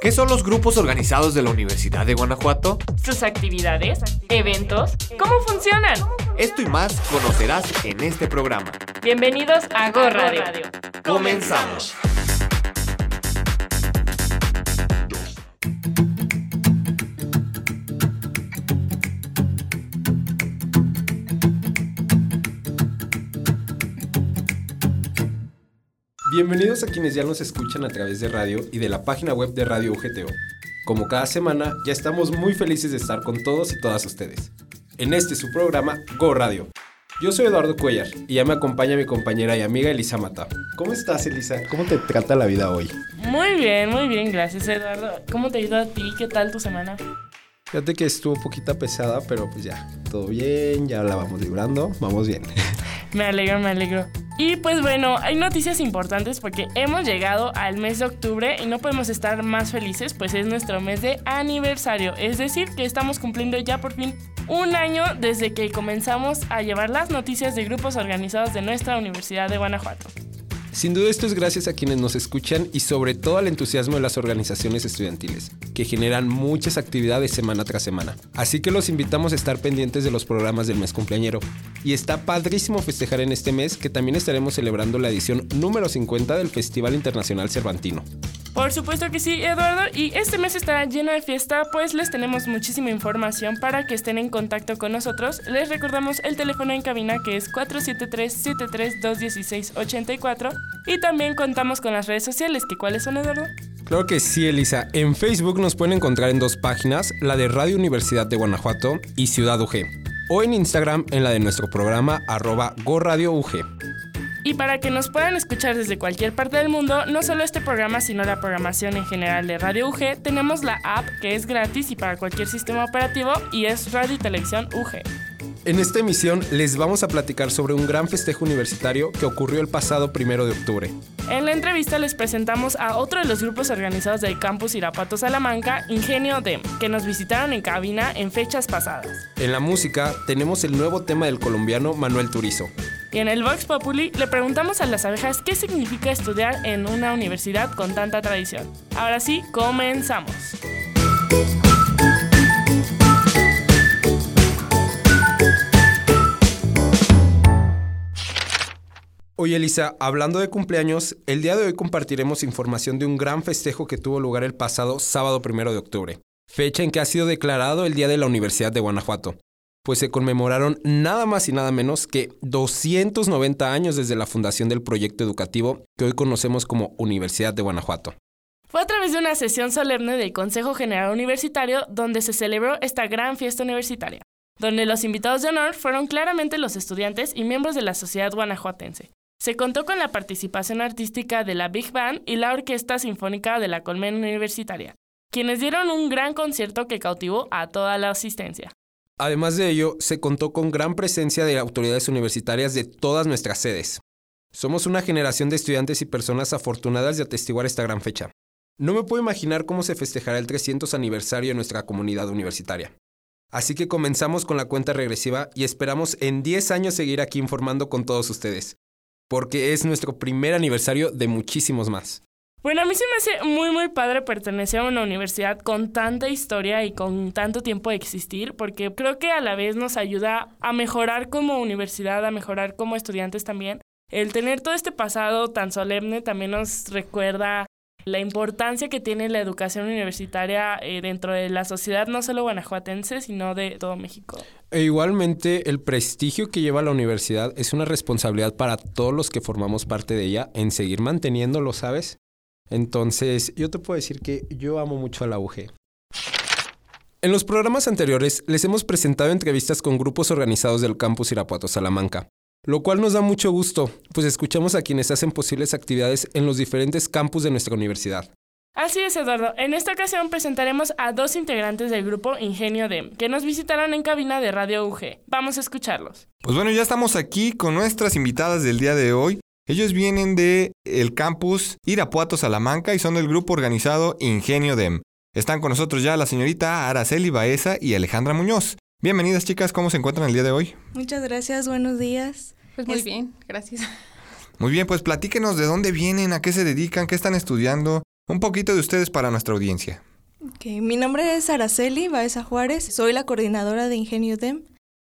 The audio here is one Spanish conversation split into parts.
¿Qué son los grupos organizados de la Universidad de Guanajuato? Sus actividades, eventos, ¿cómo funcionan? Esto y más conocerás en este programa. Bienvenidos a Go Radio. Comenzamos. Bienvenidos a quienes ya nos escuchan a través de radio y de la página web de Radio UGTO. Como cada semana, ya estamos muy felices de estar con todos y todas ustedes. En este su programa, Go Radio. Yo soy Eduardo Cuellar y ya me acompaña mi compañera y amiga Elisa Mata. ¿Cómo estás, Elisa? ¿Cómo te trata la vida hoy? Muy bien, muy bien, gracias Eduardo. ¿Cómo te ha ido a ti? ¿Qué tal tu semana? Fíjate que estuvo poquita pesada, pero pues ya, todo bien, ya la vamos librando, vamos bien. Me alegro, me alegro. Y pues bueno, hay noticias importantes porque hemos llegado al mes de octubre y no podemos estar más felices, pues es nuestro mes de aniversario. Es decir, que estamos cumpliendo ya por fin un año desde que comenzamos a llevar las noticias de grupos organizados de nuestra Universidad de Guanajuato. Sin duda esto es gracias a quienes nos escuchan y sobre todo al entusiasmo de las organizaciones estudiantiles, que generan muchas actividades semana tras semana. Así que los invitamos a estar pendientes de los programas del mes cumpleañero. Y está padrísimo festejar en este mes que también estaremos celebrando la edición número 50 del Festival Internacional Cervantino. Por supuesto que sí, Eduardo. Y este mes estará lleno de fiesta, pues les tenemos muchísima información para que estén en contacto con nosotros. Les recordamos el teléfono en cabina que es 473-73-216-84. Y también contamos con las redes sociales, que cuáles son, Eduardo. Claro que sí, Elisa. En Facebook nos pueden encontrar en dos páginas, la de Radio Universidad de Guanajuato y Ciudad UG. O en Instagram en la de nuestro programa arroba GoRadioUG. Y para que nos puedan escuchar desde cualquier parte del mundo, no solo este programa, sino la programación en general de Radio UG, tenemos la app que es gratis y para cualquier sistema operativo y es Radio y Televisión UG. En esta emisión les vamos a platicar sobre un gran festejo universitario que ocurrió el pasado primero de octubre. En la entrevista les presentamos a otro de los grupos organizados del campus Irapato Salamanca, Ingenio DEM, que nos visitaron en cabina en fechas pasadas. En la música tenemos el nuevo tema del colombiano Manuel Turizo. Y en el Vox Populi le preguntamos a las abejas qué significa estudiar en una universidad con tanta tradición. Ahora sí, comenzamos. Oye Elisa, hablando de cumpleaños, el día de hoy compartiremos información de un gran festejo que tuvo lugar el pasado sábado primero de octubre, fecha en que ha sido declarado el Día de la Universidad de Guanajuato, pues se conmemoraron nada más y nada menos que 290 años desde la fundación del proyecto educativo que hoy conocemos como Universidad de Guanajuato. Fue a través de una sesión solemne del Consejo General Universitario donde se celebró esta gran fiesta universitaria, donde los invitados de honor fueron claramente los estudiantes y miembros de la sociedad guanajuatense. Se contó con la participación artística de la Big Band y la Orquesta Sinfónica de la Colmena Universitaria, quienes dieron un gran concierto que cautivó a toda la asistencia. Además de ello, se contó con gran presencia de autoridades universitarias de todas nuestras sedes. Somos una generación de estudiantes y personas afortunadas de atestiguar esta gran fecha. No me puedo imaginar cómo se festejará el 300 aniversario de nuestra comunidad universitaria. Así que comenzamos con la cuenta regresiva y esperamos en 10 años seguir aquí informando con todos ustedes porque es nuestro primer aniversario de muchísimos más. Bueno, a mí se me hace muy, muy padre pertenecer a una universidad con tanta historia y con tanto tiempo de existir, porque creo que a la vez nos ayuda a mejorar como universidad, a mejorar como estudiantes también. El tener todo este pasado tan solemne también nos recuerda la importancia que tiene la educación universitaria eh, dentro de la sociedad, no solo guanajuatense, sino de todo México. E igualmente, el prestigio que lleva la universidad es una responsabilidad para todos los que formamos parte de ella en seguir manteniéndolo, ¿sabes? Entonces, yo te puedo decir que yo amo mucho a la UG. En los programas anteriores les hemos presentado entrevistas con grupos organizados del campus Irapuato Salamanca, lo cual nos da mucho gusto, pues escuchamos a quienes hacen posibles actividades en los diferentes campus de nuestra universidad. Así es, Eduardo. En esta ocasión presentaremos a dos integrantes del grupo Ingenio DEM, que nos visitaron en cabina de Radio UG. Vamos a escucharlos. Pues bueno, ya estamos aquí con nuestras invitadas del día de hoy. Ellos vienen de el campus Irapuato Salamanca y son del grupo organizado Ingenio DEM. Están con nosotros ya la señorita Araceli Baeza y Alejandra Muñoz. Bienvenidas chicas, ¿cómo se encuentran el día de hoy? Muchas gracias, buenos días. Pues muy bien, gracias. Muy bien, pues platíquenos de dónde vienen, a qué se dedican, qué están estudiando, Un poquito de ustedes para nuestra audiencia. Okay. Mi nombre es Araceli Baeza Juárez, soy la coordinadora de Ingenio DEM.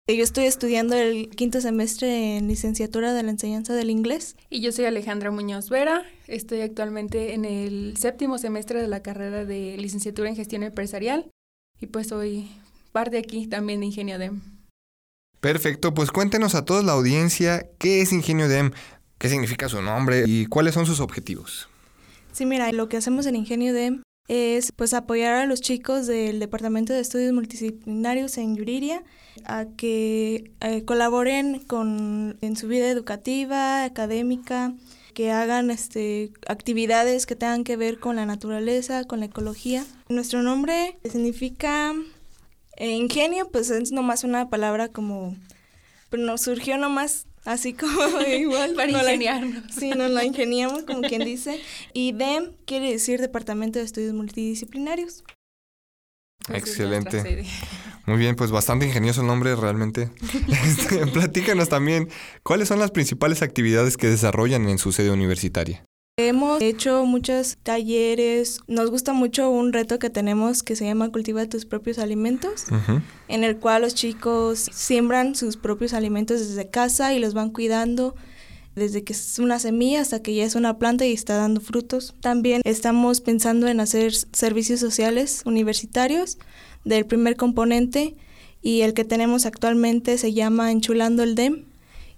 Yo estoy estudiando el quinto semestre en licenciatura de la enseñanza del inglés. Y yo soy Alejandra Muñoz Vera, estoy actualmente en el séptimo semestre de la carrera de licenciatura en gestión empresarial y pues soy parte aquí también de Ingenio DEM. Perfecto, pues cuéntenos a toda la audiencia qué es Ingenio DEM, qué significa su nombre y cuáles son sus objetivos. Sí, mira, lo que hacemos en Ingenio DEM es pues apoyar a los chicos del Departamento de Estudios Multidisciplinarios en Yuriria a que eh, colaboren con en su vida educativa, académica, que hagan este actividades que tengan que ver con la naturaleza, con la ecología. Nuestro nombre significa eh, ingenio, pues es nomás una palabra como pero nos surgió nomás Así como igual. Para ingeniarnos. sí, nos la ingeniamos, como quien dice. Y DEM quiere decir Departamento de Estudios Multidisciplinarios. Pues Excelente. Muy bien, pues bastante ingenioso el nombre realmente. Este, platícanos también, ¿cuáles son las principales actividades que desarrollan en su sede universitaria? Hemos hecho muchos talleres. Nos gusta mucho un reto que tenemos que se llama Cultiva tus propios alimentos, en el cual los chicos siembran sus propios alimentos desde casa y los van cuidando desde que es una semilla hasta que ya es una planta y está dando frutos. También estamos pensando en hacer servicios sociales universitarios del primer componente y el que tenemos actualmente se llama Enchulando el DEM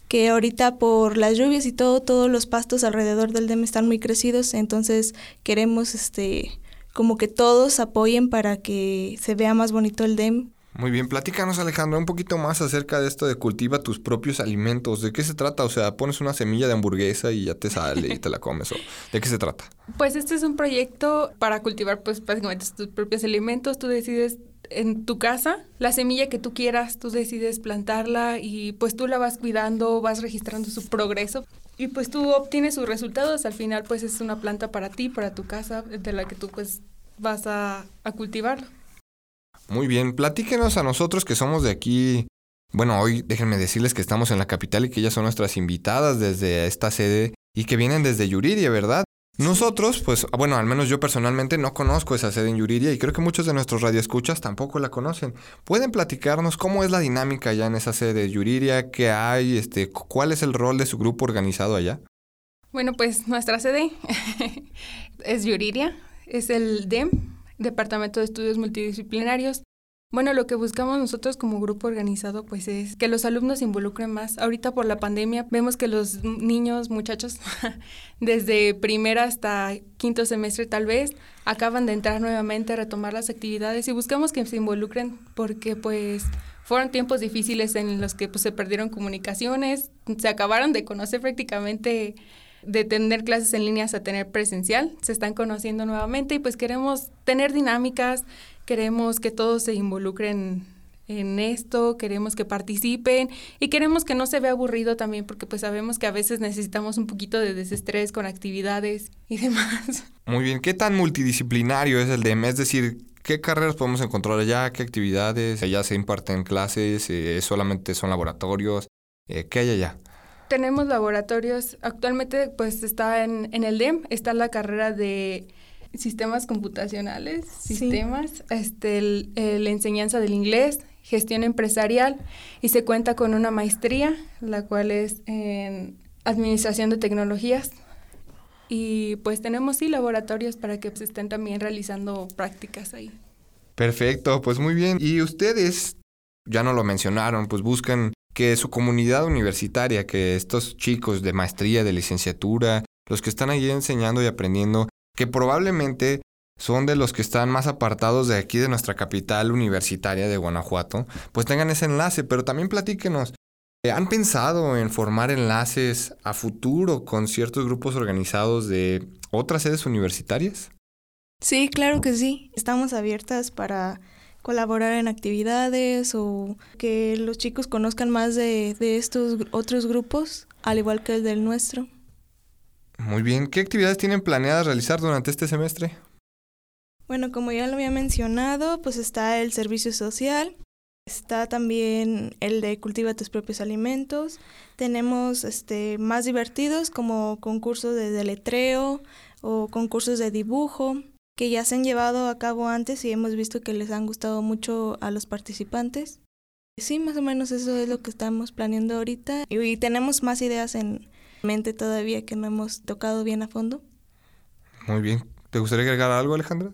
que ahorita por las lluvias y todo, todos los pastos alrededor del DEM están muy crecidos, entonces queremos este como que todos apoyen para que se vea más bonito el DEM. Muy bien, platícanos Alejandro un poquito más acerca de esto de cultiva tus propios alimentos. ¿De qué se trata? O sea, pones una semilla de hamburguesa y ya te sale y te la comes. ¿De qué se trata? Pues este es un proyecto para cultivar pues básicamente tus propios alimentos. Tú decides en tu casa, la semilla que tú quieras, tú decides plantarla y pues tú la vas cuidando, vas registrando su progreso y pues tú obtienes sus resultados. Al final pues es una planta para ti, para tu casa, de la que tú pues vas a, a cultivar. Muy bien, platíquenos a nosotros que somos de aquí. Bueno, hoy déjenme decirles que estamos en la capital y que ellas son nuestras invitadas desde esta sede y que vienen desde Yuriria, ¿verdad? Nosotros, pues, bueno, al menos yo personalmente no conozco esa sede en Yuriria y creo que muchos de nuestros radioescuchas tampoco la conocen. ¿Pueden platicarnos cómo es la dinámica allá en esa sede de Yuriria? ¿Qué hay? Este, ¿Cuál es el rol de su grupo organizado allá? Bueno, pues nuestra sede es Yuriria, es el DEM, Departamento de Estudios Multidisciplinarios. Bueno, lo que buscamos nosotros como grupo organizado pues es que los alumnos se involucren más. Ahorita por la pandemia vemos que los niños, muchachos, desde primera hasta quinto semestre tal vez, acaban de entrar nuevamente a retomar las actividades y buscamos que se involucren porque pues fueron tiempos difíciles en los que pues se perdieron comunicaciones, se acabaron de conocer prácticamente de tener clases en líneas a tener presencial, se están conociendo nuevamente y pues queremos tener dinámicas, queremos que todos se involucren en esto, queremos que participen y queremos que no se vea aburrido también porque pues sabemos que a veces necesitamos un poquito de desestrés con actividades y demás. Muy bien, ¿qué tan multidisciplinario es el DEM? Es decir, ¿qué carreras podemos encontrar allá? ¿Qué actividades? ¿Allá se imparten clases? Eh, ¿Solamente son laboratorios? Eh, ¿Qué hay allá? Tenemos laboratorios, actualmente pues está en, en el DEM, está la carrera de sistemas computacionales, sistemas, este, la enseñanza del inglés, gestión empresarial y se cuenta con una maestría, la cual es en administración de tecnologías. Y pues tenemos sí laboratorios para que se estén también realizando prácticas ahí. Perfecto, pues muy bien. Y ustedes, ya no lo mencionaron, pues buscan que su comunidad universitaria, que estos chicos de maestría, de licenciatura, los que están allí enseñando y aprendiendo, que probablemente son de los que están más apartados de aquí de nuestra capital universitaria de Guanajuato, pues tengan ese enlace, pero también platíquenos. Eh, ¿Han pensado en formar enlaces a futuro con ciertos grupos organizados de otras sedes universitarias? Sí, claro que sí. Estamos abiertas para colaborar en actividades o que los chicos conozcan más de, de estos otros grupos, al igual que el del nuestro. Muy bien, ¿qué actividades tienen planeadas realizar durante este semestre? Bueno, como ya lo había mencionado, pues está el servicio social, está también el de cultiva tus propios alimentos, tenemos este más divertidos como concursos de deletreo o concursos de dibujo que ya se han llevado a cabo antes y hemos visto que les han gustado mucho a los participantes. Sí, más o menos eso es lo que estamos planeando ahorita y, tenemos más ideas en mente todavía que no hemos tocado bien a fondo. Muy bien. ¿Te gustaría agregar algo, Alejandra?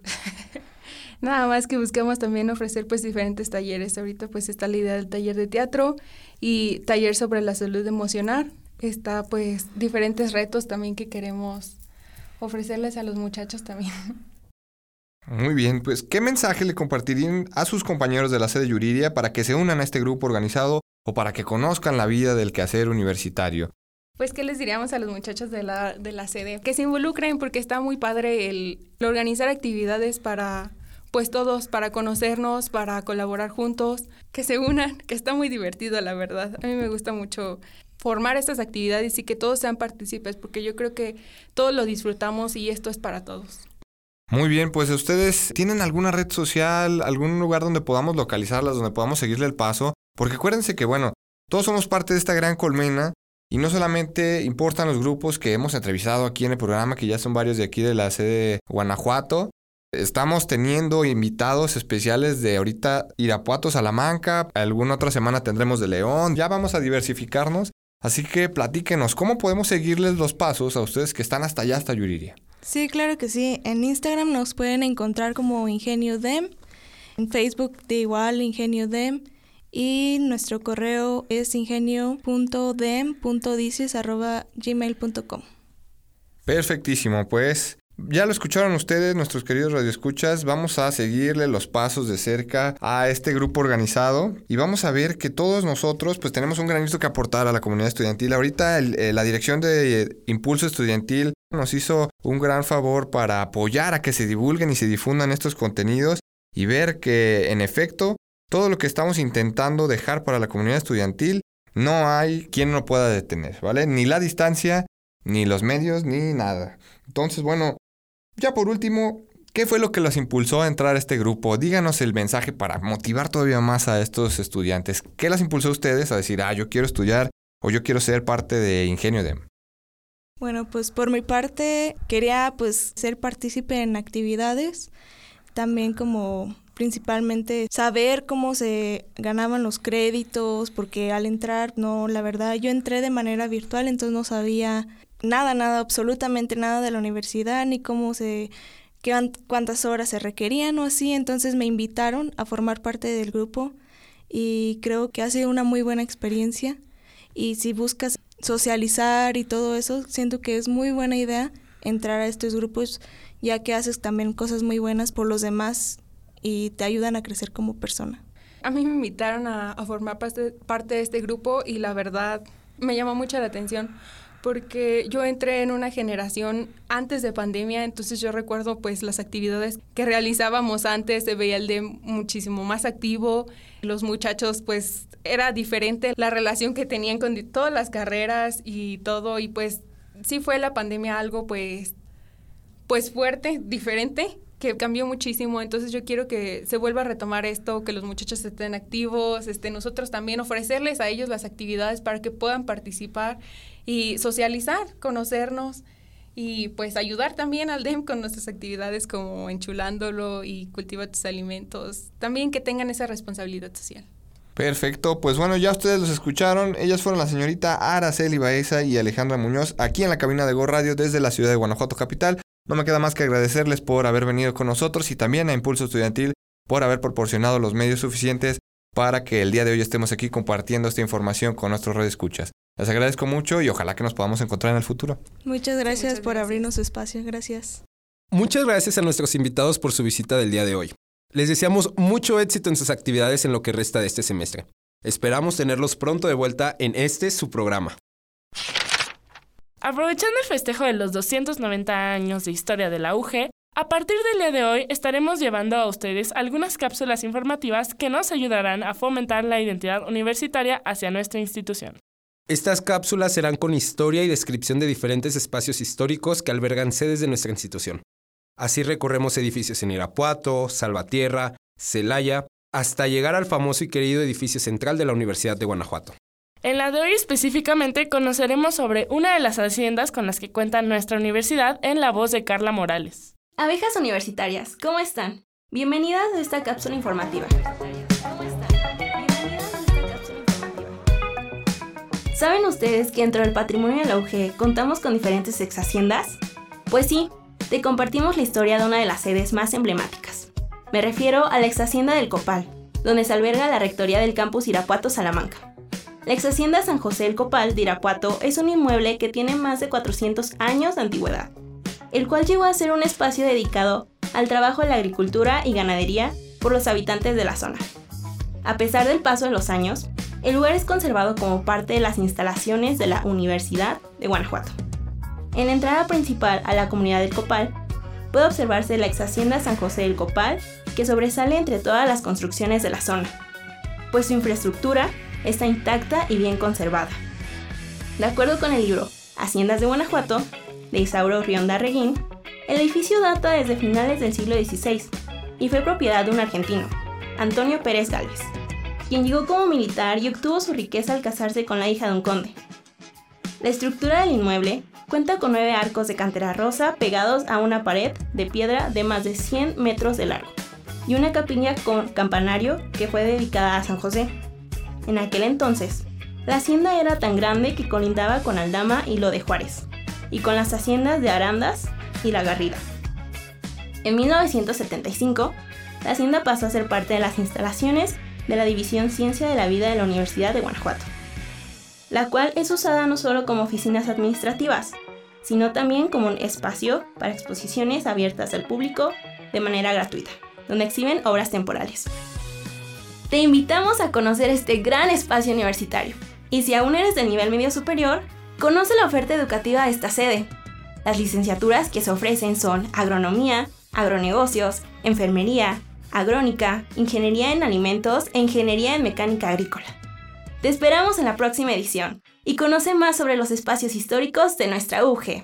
Nada más que buscamos también ofrecer pues diferentes talleres. Ahorita pues está la idea del taller de teatro y taller sobre la salud emocional. Está pues diferentes retos también que queremos ofrecerles a los muchachos también. Muy bien, pues ¿qué mensaje le compartirían a sus compañeros de la sede Yuriria para que se unan a este grupo organizado o para que conozcan la vida del quehacer universitario? Pues, ¿qué les diríamos a los muchachos de la, de la sede? Que se involucren porque está muy padre el, organizar actividades para, pues todos, para conocernos, para colaborar juntos, que se unan, que está muy divertido, la verdad. A mí me gusta mucho formar estas actividades y que todos sean partícipes, porque yo creo que todos lo disfrutamos y esto es para todos. Muy bien, pues ustedes tienen alguna red social, algún lugar donde podamos localizarlas, donde podamos seguirle el paso, porque acuérdense que, bueno, todos somos parte de esta gran colmena y no solamente importan los grupos que hemos entrevistado aquí en el programa, que ya son varios de aquí de la sede de Guanajuato. Estamos teniendo invitados especiales de ahorita Irapuato, Salamanca, alguna otra semana tendremos de León, ya vamos a diversificarnos, así que platíquenos, ¿cómo podemos seguirles los pasos a ustedes que están hasta allá, hasta Yuriria? Sí, claro que sí. En Instagram nos pueden encontrar como Ingenio Dem. En Facebook de igual Ingenio Dem. Y nuestro correo es ingenio.dem.dices.gmail.com. Perfectísimo, pues ya lo escucharon ustedes, nuestros queridos radioescuchas. Vamos a seguirle los pasos de cerca a este grupo organizado y vamos a ver que todos nosotros pues tenemos un granito que aportar a la comunidad estudiantil. Ahorita eh, la dirección de Impulso Estudiantil nos hizo un gran favor para apoyar a que se divulguen y se difundan estos contenidos y ver que en efecto todo lo que estamos intentando dejar para la comunidad estudiantil no hay quien lo pueda detener, ¿vale? Ni la distancia, ni los medios, ni nada. Entonces, bueno, ya por último, ¿qué fue lo que los impulsó a entrar a este grupo? Díganos el mensaje para motivar todavía más a estos estudiantes. ¿Qué las impulsó a ustedes a decir, ah, yo quiero estudiar o yo quiero ser parte de Ingenio DEM? Bueno, pues por mi parte quería pues ser partícipe en actividades, también como principalmente saber cómo se ganaban los créditos, porque al entrar, no, la verdad, yo entré de manera virtual, entonces no sabía nada, nada, absolutamente nada de la universidad, ni cómo se, qué, cuántas horas se requerían o así, entonces me invitaron a formar parte del grupo y creo que ha sido una muy buena experiencia y si buscas socializar y todo eso, siento que es muy buena idea entrar a estos grupos ya que haces también cosas muy buenas por los demás y te ayudan a crecer como persona. A mí me invitaron a, a formar parte, parte de este grupo y la verdad me llamó mucho la atención porque yo entré en una generación antes de pandemia, entonces yo recuerdo pues las actividades que realizábamos antes, se veía el de muchísimo más activo, los muchachos pues era diferente la relación que tenían con todas las carreras y todo y pues sí fue la pandemia algo pues pues fuerte, diferente, que cambió muchísimo, entonces yo quiero que se vuelva a retomar esto, que los muchachos estén activos, este, nosotros también ofrecerles a ellos las actividades para que puedan participar y socializar, conocernos y pues ayudar también al DEM con nuestras actividades como enchulándolo y cultiva tus alimentos, también que tengan esa responsabilidad social. Perfecto, pues bueno, ya ustedes los escucharon. Ellas fueron la señorita Araceli Baeza y Alejandra Muñoz aquí en la cabina de Go Radio desde la ciudad de Guanajuato capital. No me queda más que agradecerles por haber venido con nosotros y también a Impulso Estudiantil por haber proporcionado los medios suficientes para que el día de hoy estemos aquí compartiendo esta información con nuestros escuchas. Les agradezco mucho y ojalá que nos podamos encontrar en el futuro. Muchas gracias por abrirnos espacio. Gracias. Muchas gracias a nuestros invitados por su visita del día de hoy. Les deseamos mucho éxito en sus actividades en lo que resta de este semestre. Esperamos tenerlos pronto de vuelta en este su programa. Aprovechando el festejo de los 290 años de historia de la UG, a partir del día de hoy estaremos llevando a ustedes algunas cápsulas informativas que nos ayudarán a fomentar la identidad universitaria hacia nuestra institución. Estas cápsulas serán con historia y descripción de diferentes espacios históricos que albergan sedes de nuestra institución. Así recorremos edificios en Irapuato, Salvatierra, Celaya, hasta llegar al famoso y querido edificio central de la Universidad de Guanajuato. En la de hoy específicamente conoceremos sobre una de las haciendas con las que cuenta nuestra universidad en la voz de Carla Morales. Abejas universitarias, ¿cómo están? Bienvenidas a esta cápsula informativa. ¿Saben ustedes que dentro del patrimonio de la UG contamos con diferentes ex haciendas? Pues sí, te compartimos la historia de una de las sedes más emblemáticas. Me refiero a la ex hacienda del Copal, donde se alberga la rectoría del campus Irapuato Salamanca. La ex hacienda San José del Copal de Irapuato es un inmueble que tiene más de 400 años de antigüedad, el cual llegó a ser un espacio dedicado al trabajo de la agricultura y ganadería por los habitantes de la zona. A pesar del paso de los años, el lugar es conservado como parte de las instalaciones de la Universidad de Guanajuato. En la entrada principal a la comunidad del Copal puede observarse la ex hacienda San José del Copal, que sobresale entre todas las construcciones de la zona, pues su infraestructura está intacta y bien conservada. De acuerdo con el libro Haciendas de Guanajuato, de Isauro Rionda Reguín, el edificio data desde finales del siglo XVI y fue propiedad de un argentino, Antonio Pérez Gálvez, quien llegó como militar y obtuvo su riqueza al casarse con la hija de un conde. La estructura del inmueble cuenta con nueve arcos de cantera rosa pegados a una pared de piedra de más de 100 metros de largo y una capilla con campanario que fue dedicada a San José. En aquel entonces, la hacienda era tan grande que colindaba con Aldama y lo de Juárez, y con las haciendas de Arandas y La Garrida. En 1975, la hacienda pasó a ser parte de las instalaciones de la División Ciencia de la Vida de la Universidad de Guanajuato, la cual es usada no solo como oficinas administrativas, sino también como un espacio para exposiciones abiertas al público de manera gratuita, donde exhiben obras temporales te invitamos a conocer este gran espacio universitario. Y si aún eres de nivel medio superior, conoce la oferta educativa de esta sede. Las licenciaturas que se ofrecen son agronomía, agronegocios, enfermería, agrónica, ingeniería en alimentos e ingeniería en mecánica agrícola. Te esperamos en la próxima edición y conoce más sobre los espacios históricos de nuestra UG.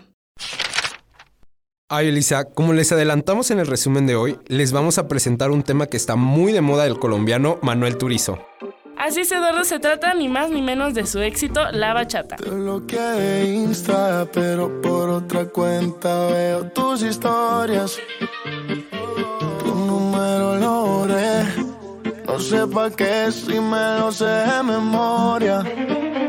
Ay, Elisa, como les adelantamos en el resumen de hoy, les vamos a presentar un tema que está muy de moda del colombiano Manuel Turizo. Así es, Eduardo, se trata ni más ni menos de su éxito, La Bachata. Te bloqueé Insta, pero por otra cuenta veo tus historias. Tu número lo borré, no sé pa' qué si me lo sé de memoria.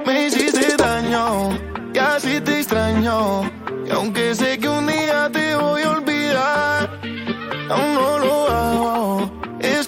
Me hiciste daño y así te extraño. Y aunque sé que un día te aún no lo hago. Es.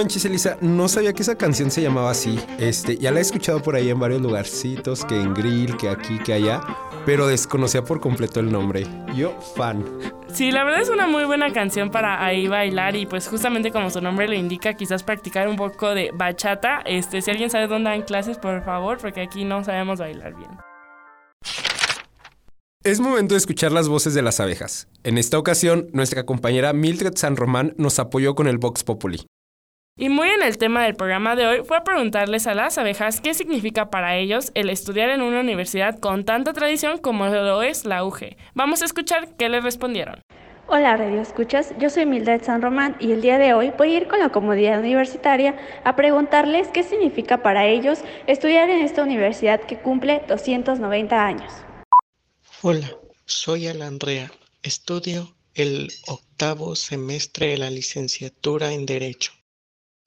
Manches, Elisa, no sabía que esa canción se llamaba así. Este, ya la he escuchado por ahí en varios lugarcitos, que en grill, que aquí, que allá, pero desconocía por completo el nombre. Yo, fan. Sí, la verdad es una muy buena canción para ahí bailar y pues justamente como su nombre lo indica, quizás practicar un poco de bachata. Este, si alguien sabe dónde dan clases, por favor, porque aquí no sabemos bailar bien. Es momento de escuchar las voces de las abejas. En esta ocasión, nuestra compañera Mildred San Román nos apoyó con el Vox Populi. Y muy en el tema del programa de hoy fue preguntarles a las abejas qué significa para ellos el estudiar en una universidad con tanta tradición como lo es la UG. Vamos a escuchar qué les respondieron. Hola Radio Escuchas, yo soy Mildred San Román y el día de hoy voy a ir con la comunidad universitaria a preguntarles qué significa para ellos estudiar en esta universidad que cumple 290 años. Hola, soy Alandrea. Estudio el octavo semestre de la licenciatura en Derecho.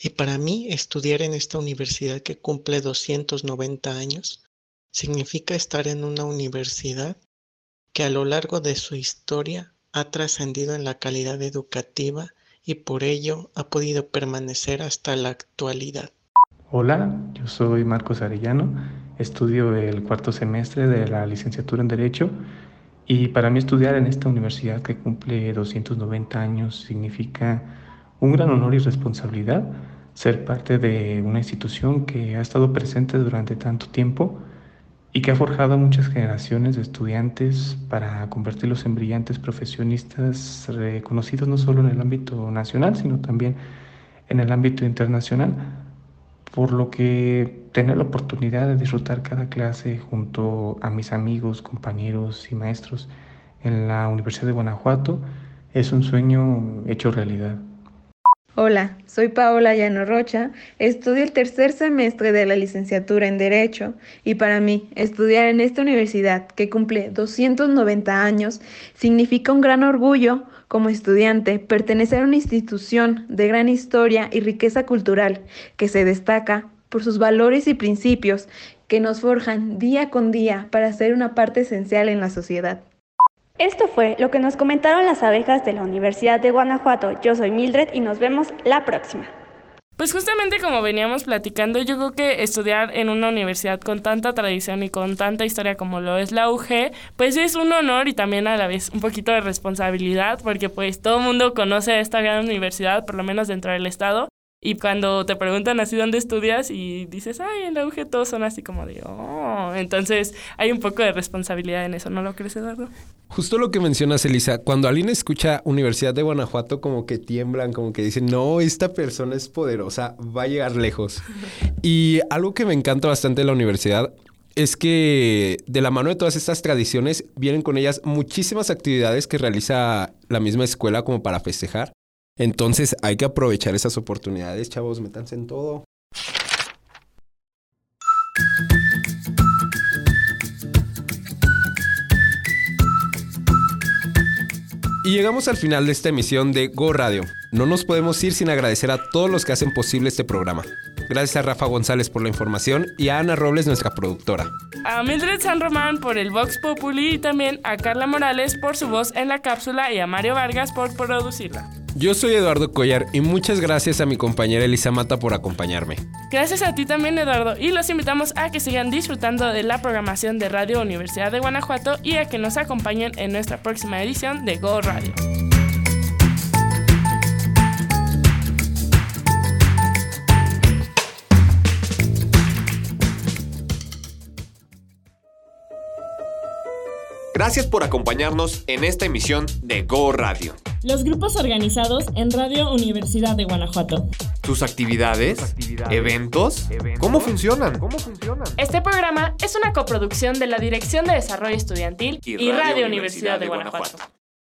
Y para mí, estudiar en esta universidad que cumple 290 años significa estar en una universidad que a lo largo de su historia ha trascendido en la calidad educativa y por ello ha podido permanecer hasta la actualidad. Hola, yo soy Marcos Arellano Estudio el cuarto semestre de la licenciatura en Derecho y para mí estudiar en esta universidad que cumple 290 años significa un gran honor y responsabilidad ser parte de una institución que ha estado presente durante tanto tiempo y que ha forjado a muchas generaciones de estudiantes para convertirlos en brillantes profesionistas reconocidos no solo en el ámbito nacional, sino también en el ámbito internacional por lo que tener la oportunidad de disfrutar cada clase junto a mis amigos, compañeros y maestros en la Universidad de Guanajuato es un sueño hecho realidad. Hola, soy Paola Llano Rocha, estudio el tercer semestre de la licenciatura en Derecho y para mí estudiar en esta universidad que cumple 290 años significa un gran orgullo como estudiante pertenecer a una institución de gran historia y riqueza cultural que se destaca por sus valores y principios que nos forjan día con día para ser una parte esencial en la sociedad. Esto fue lo que nos comentaron las abejas de la Universidad de Guanajuato. Yo soy Mildred y nos vemos la próxima. Pues justamente como veníamos platicando, yo creo que estudiar en una universidad con tanta tradición y con tanta historia como lo es la UG, pues es un honor y también a la vez un poquito de responsabilidad, porque pues todo el mundo conoce esta gran universidad, por lo menos dentro del estado, y cuando te preguntan así dónde estudias y dices, ay, en la UG todos son así como de, oh, entonces hay un poco de responsabilidad en eso, ¿no lo crees, Eduardo? Justo lo que mencionas, Elisa, cuando alguien escucha Universidad de Guanajuato, como que tiemblan, como que dicen, no, esta persona es poderosa, va a llegar lejos. y algo que me encanta bastante de la universidad es que de la mano de todas estas tradiciones vienen con ellas muchísimas actividades que realiza la misma escuela como para festejar. Entonces hay que aprovechar esas oportunidades, chavos, métanse en todo. Y llegamos al final de esta emisión de Go Radio. No nos podemos ir sin agradecer a todos los que hacen posible este programa. Gracias a Rafa González por la información y a Ana Robles, nuestra productora. A Mildred San Román por el Vox Populi y también a Carla Morales por su voz en la cápsula y a Mario Vargas por producirla. Yo soy Eduardo Collar y muchas gracias a mi compañera Elisa Mata por acompañarme. Gracias a ti también Eduardo y los invitamos a que sigan disfrutando de la programación de Radio Universidad de Guanajuato y a que nos acompañen en nuestra próxima edición de Go Radio. Gracias por acompañarnos en esta emisión de Go Radio. Los grupos organizados en Radio Universidad de Guanajuato. ¿Sus actividades? ¿Eventos? ¿Cómo funcionan? Este programa es una coproducción de la Dirección de Desarrollo Estudiantil y, Radio, Universidad, de, Guanajuato.